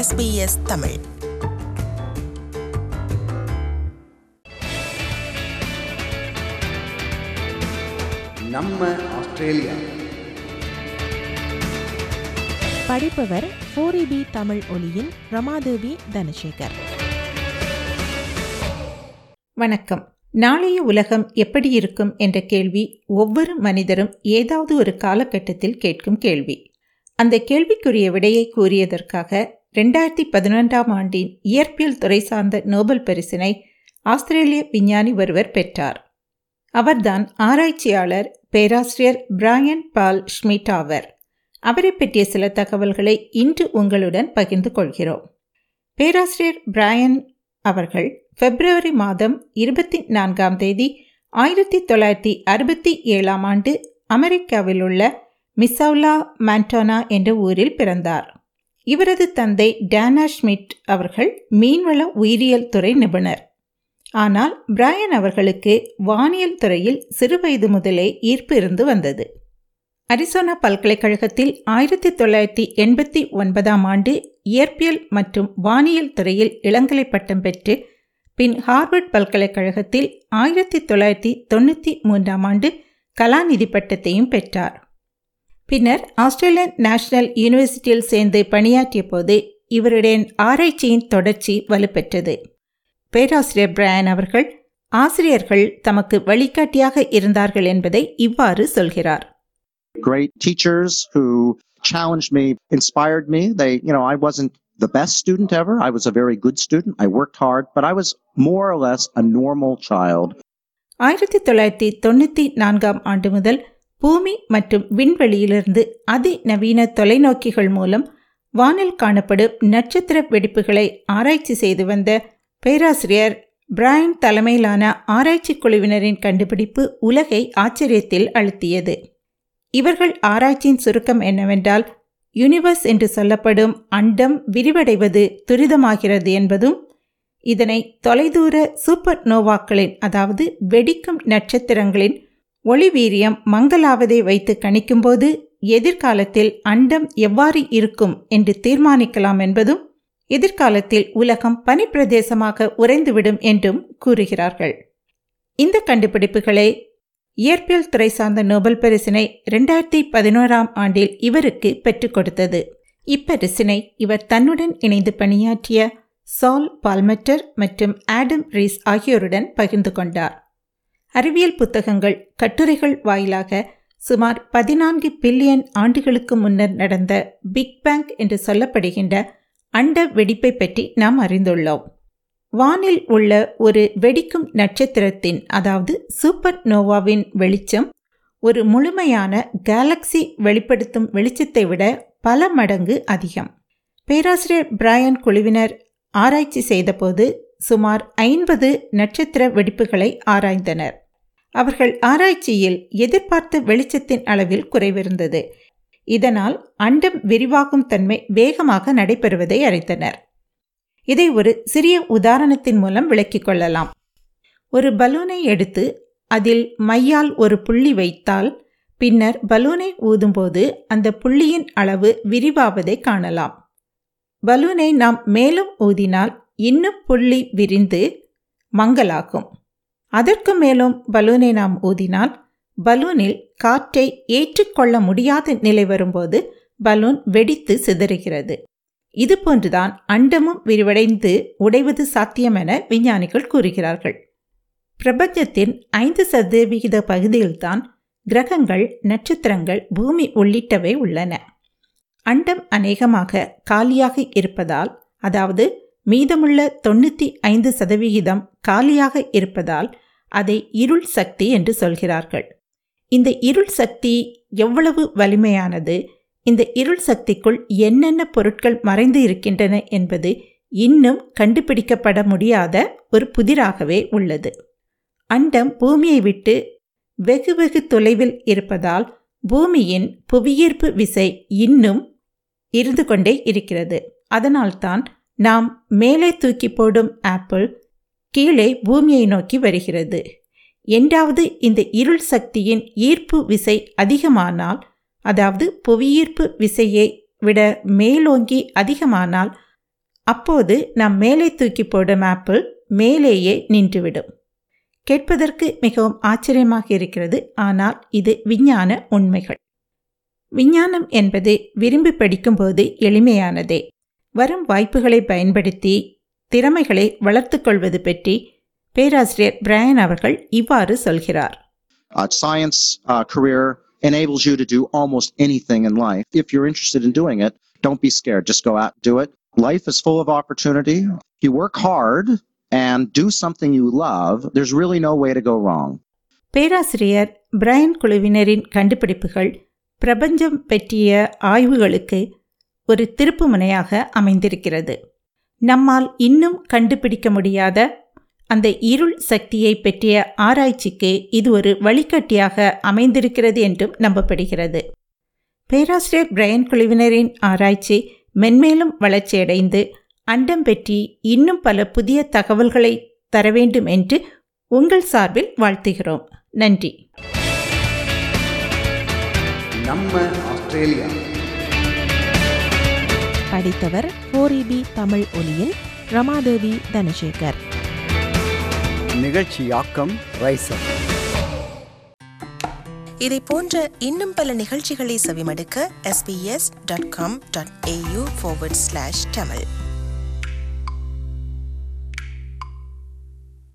SBS Tamil. நம்ம Australia. படிப்பவர் ஃபோரிபி Tamil ஒலியின் ரமாதேவி தனசேகர். வணக்கம். நாளைய உலகம் எப்படி இருக்கும் என்ற கேள்வி ஒவ்வொரு மனிதரும் ஏதாவது ஒரு காலகட்டத்தில் கேட்கும் கேள்வி. அந்த கேள்விக்குரிய விடையை கூறியதற்காக ரெண்டாயிரத்தி பதினொன்றாம் ஆண்டின் இயற்பியல் துறை சார்ந்த நோபல் பரிசினை ஆஸ்திரேலிய விஞ்ஞானி ஒருவர் பெற்றார். அவர்தான் ஆராய்ச்சியாளர் பேராசிரியர் பிராயன் பால் ஷ்மிட் ஆவர். அவரை பற்றிய சில தகவல்களை இன்று உங்களுடன் பகிர்ந்து கொள்கிறோம். பேராசிரியர் பிராயன் அவர்கள் பிப்ரவரி மாதம் இருபத்தி நான்காம் தேதி ஆயிரத்தி தொள்ளாயிரத்தி அறுபத்தி ஏழாம் ஆண்டு அமெரிக்காவில் உள்ள மிசௌலா மான்டோனா என்ற ஊரில் பிறந்தார். இவரது தந்தை டேனா ஷ்மிட் அவர்கள் மீன்வள உயிரியல் துறை நிபுணர். ஆனால் பிராயன் அவர்களுக்கு வானியல் துறையில் சிறுவயது முதலே ஈர்ப்பு இருந்து வந்தது. அரிசோனா பல்கலைக்கழகத்தில் ஆயிரத்தி தொள்ளாயிரத்தி எண்பத்தி ஒன்பதாம் ஆண்டு இயற்பியல் மற்றும் வானியல் துறையில் இளங்கலை பட்டம் பெற்று பின் ஹார்வர்ட் பல்கலைக்கழகத்தில் ஆயிரத்தி தொள்ளாயிரத்தி தொண்ணூற்றி மூன்றாம் ஆண்டு கலாநிதி பட்டத்தையும் பெற்றார். பின்னர் ஆஸ்திரேலியன் நேஷனல் யூனிவர்சிட்டியில் சேர்ந்து பணியாற்றிய போது இவருடைய ஆராய்ச்சியின் தொடர்ச்சி வலுப்பெற்றது பேராசிரியர் பிராயன் அவர்கள் ஆசிரியர்கள் தமக்கு வழிகாட்டியாக இருந்தார்கள் என்பதை இவ்வாறு சொல்கிறார் great teachers who challenged me, inspired me. They, you know, I wasn't the best student ever. I was a very good student. I worked hard, but I was more or less a normal child. ஆயிரத்தி தொள்ளாயிரத்தி தொண்ணூற்றி நான்காம் ஆண்டு முதல் பூமி மற்றும் விண்வெளியிலிருந்து அதிநவீன தொலைநோக்கிகள் மூலம் வானில் காணப்படும் நட்சத்திர வெடிப்புகளை ஆராய்ச்சி செய்து வந்த பேராசிரியர் பிராயன் தலைமையிலான ஆராய்ச்சி குழுவினரின் கண்டுபிடிப்பு உலகை ஆச்சரியத்தில் அழுத்தியது. இவர்கள் ஆராய்ச்சியின் சுருக்கம் என்னவென்றால் யூனிவர்ஸ் என்று சொல்லப்படும் அண்டம் விரிவடைவது துரிதமாகிறது என்பதும் இதனை தொலைதூர சூப்பர் நோவாக்களின் அதாவது வெடிக்கும் நட்சத்திரங்களின் ஒளி வீரியம் மங்கலாவதை வைத்து கணிக்கும்போது எதிர்காலத்தில் அண்டம் எவ்வாறு இருக்கும் என்று தீர்மானிக்கலாம் என்பதும் எதிர்காலத்தில் உலகம் பனிப்பிரதேசமாக உறைந்துவிடும் என்றும் கூறுகிறார்கள். இந்த கண்டுபிடிப்புகளை இயற்பியல் துறை சார்ந்த நோபல் பரிசினை ரெண்டாயிரத்தி பதினோராம் ஆண்டில் இவருக்கு பெற்றுக் கொடுத்தது. இப்பரிசினை இவர் தன்னுடன் இணைந்து பணியாற்றிய சால் பால்மெட்டர் மற்றும் ஆடம் ரீஸ் ஆகியோருடன் பகிர்ந்து கொண்டார். அறிவியல் புத்தகங்கள் கட்டுரைகள் வாயிலாக சுமார் பதினான்கு பில்லியன் ஆண்டுகளுக்கு முன்னர் நடந்த பிக் பேங் என்று சொல்லப்படுகின்ற அண்ட வெடிப்பை பற்றி நாம் அறிந்துள்ளோம். வானில் உள்ள ஒரு வெடிக்கும் நட்சத்திரத்தின் அதாவது சூப்பர் நோவாவின் வெளிச்சம் ஒரு முழுமையான கேலக்சி வெளிப்படுத்தும் வெளிச்சத்தை விட பல மடங்கு அதிகம். பேராசிரியர் பிராயன் குழுவினர் ஆராய்ச்சி செய்தபோது சுமார் ஐம்பது நட்சத்திர வெடிப்புகளை ஆராய்ந்தனர். அவர்கள் ஆராய்ச்சியில் எதிர்பார்த்த வெளிச்சத்தின் அளவில் குறைவிருந்தது. இதனால் அண்டம் விரிவாகும் தன்மை வேகமாக நடைபெறுவதை அறிந்தனர். இதை ஒரு சிறிய உதாரணத்தின் மூலம் விளக்கிக் கொள்ளலாம். ஒரு பலூனை எடுத்து அதில் மையால் ஒரு புள்ளி வைத்தால் பின்னர் பலூனை ஊதும்போது அந்த புள்ளியின் அளவு விரிவாவதை காணலாம். பலூனை நாம் மேலும் ஊதினால் இன்னும் புள்ளி விரிந்து மங்கலாகும். அதற்கு மேலும் பலூனை நாம் ஊதினால் பலூனில் காற்றை ஏற்றுக்கொள்ள முடியாத நிலை வரும்போது பலூன் வெடித்து சிதறுகிறது. இதுபோன்றுதான் அண்டமும் விரிவடைந்து உடைவது சாத்தியம் என விஞ்ஞானிகள் கூறுகிறார்கள். பிரபஞ்சத்தின் ஐந்து சதவிகித பகுதியில்தான் கிரகங்கள் நட்சத்திரங்கள் பூமி உள்ளிட்டவை உள்ளன. அண்டம் அநேகமாக காலியாக இருப்பதால் அதாவது மீதமுள்ள தொண்ணூற்றி ஐந்து சதவிகிதம் காலியாக இருப்பதால் அதை இருள் சக்தி என்று சொல்கிறார்கள். இந்த இருள் சக்தி எவ்வளவு வலிமையானது இந்த இருள் சக்திக்குள் என்னென்ன பொருட்கள் மறைந்து இருக்கின்றன என்பது இன்னும் கண்டுபிடிக்கப்பட முடியாத ஒரு புதிராகவே உள்ளது. அண்டம் பூமியை விட்டு வெகு வெகு தொலைவில் இருப்பதால் பூமியின் புவியீர்ப்பு விசை இன்னும் இருந்து கொண்டே இருக்கிறது. அதனால்தான் நாம் மேலே தூக்கி போடும் ஆப்பிள் கீழே பூமியை நோக்கி வருகிறது. என்றாவது இந்த இருள் சக்தியின் ஈர்ப்பு விசை அதிகமானால் அதாவது புவியீர்ப்பு விசையை விட மேலோங்கி அதிகமானால் அப்போது நாம் மேலே தூக்கி போடும் ஆப்பிள் மேலேயே நின்றுவிடும். கேட்பதற்கு மிகவும் ஆச்சரியமாக இருக்கிறது ஆனால் இது விஞ்ஞான உண்மைகள். விஞ்ஞானம் என்பது விரும்பி படிக்கும்போது எளிமையானதே. வரும் வாய்ப்புகளை பயன்படுத்தி திறமைகளை வளர்த்துக் கொள்வது பற்றி பேராசிரியர் பிரையன் அவர்கள் இவ்வாறு சொல்கிறார் science uh, career enables you to do almost anything in life. If you're interested in doing it, don't be scared. Just go out and do it. Life is full of opportunity. If you work hard and do something you love, there's really no way to go wrong. பேராசிரியர் Brian குழுவினரின் கண்டுபிடிப்புகள் பிரபஞ்சம் பற்றிய ஆய்வுகளுக்கு ஒரு திருப்புமுனையாக அமைந்திருக்கிறது நம்மால் இன்னும் கண்டுபிடிக்க முடியாத அந்த இருள் சக்தியை பற்றிய ஆராய்ச்சிக்கு இது ஒரு வழிகாட்டியாக அமைந்திருக்கிறது என்றும் நம்பப்படுகிறது. பேராசிரியர் பிரையன் குழுவினரின் ஆராய்ச்சி மென்மேலும் வளர்ச்சியடைந்து அண்டம் பெற்றி இன்னும் பல புதிய தகவல்களை தர வேண்டும் என்று உங்கள் சார்பில் வாழ்த்துகிறோம். நன்றி. நம்ம ஆஸ்திரேலியா படித்தவர் ஃபோரிபி தமிழ் ஒலியின் ரமாதேவி தனசேகர். நிகழ்ச்சியாக்கம் ரைசர். இதை போன்ற இன்னும் பல நிகழ்ச்சிகளை செவிமடுக்க sbs.com.au forward slash tamil.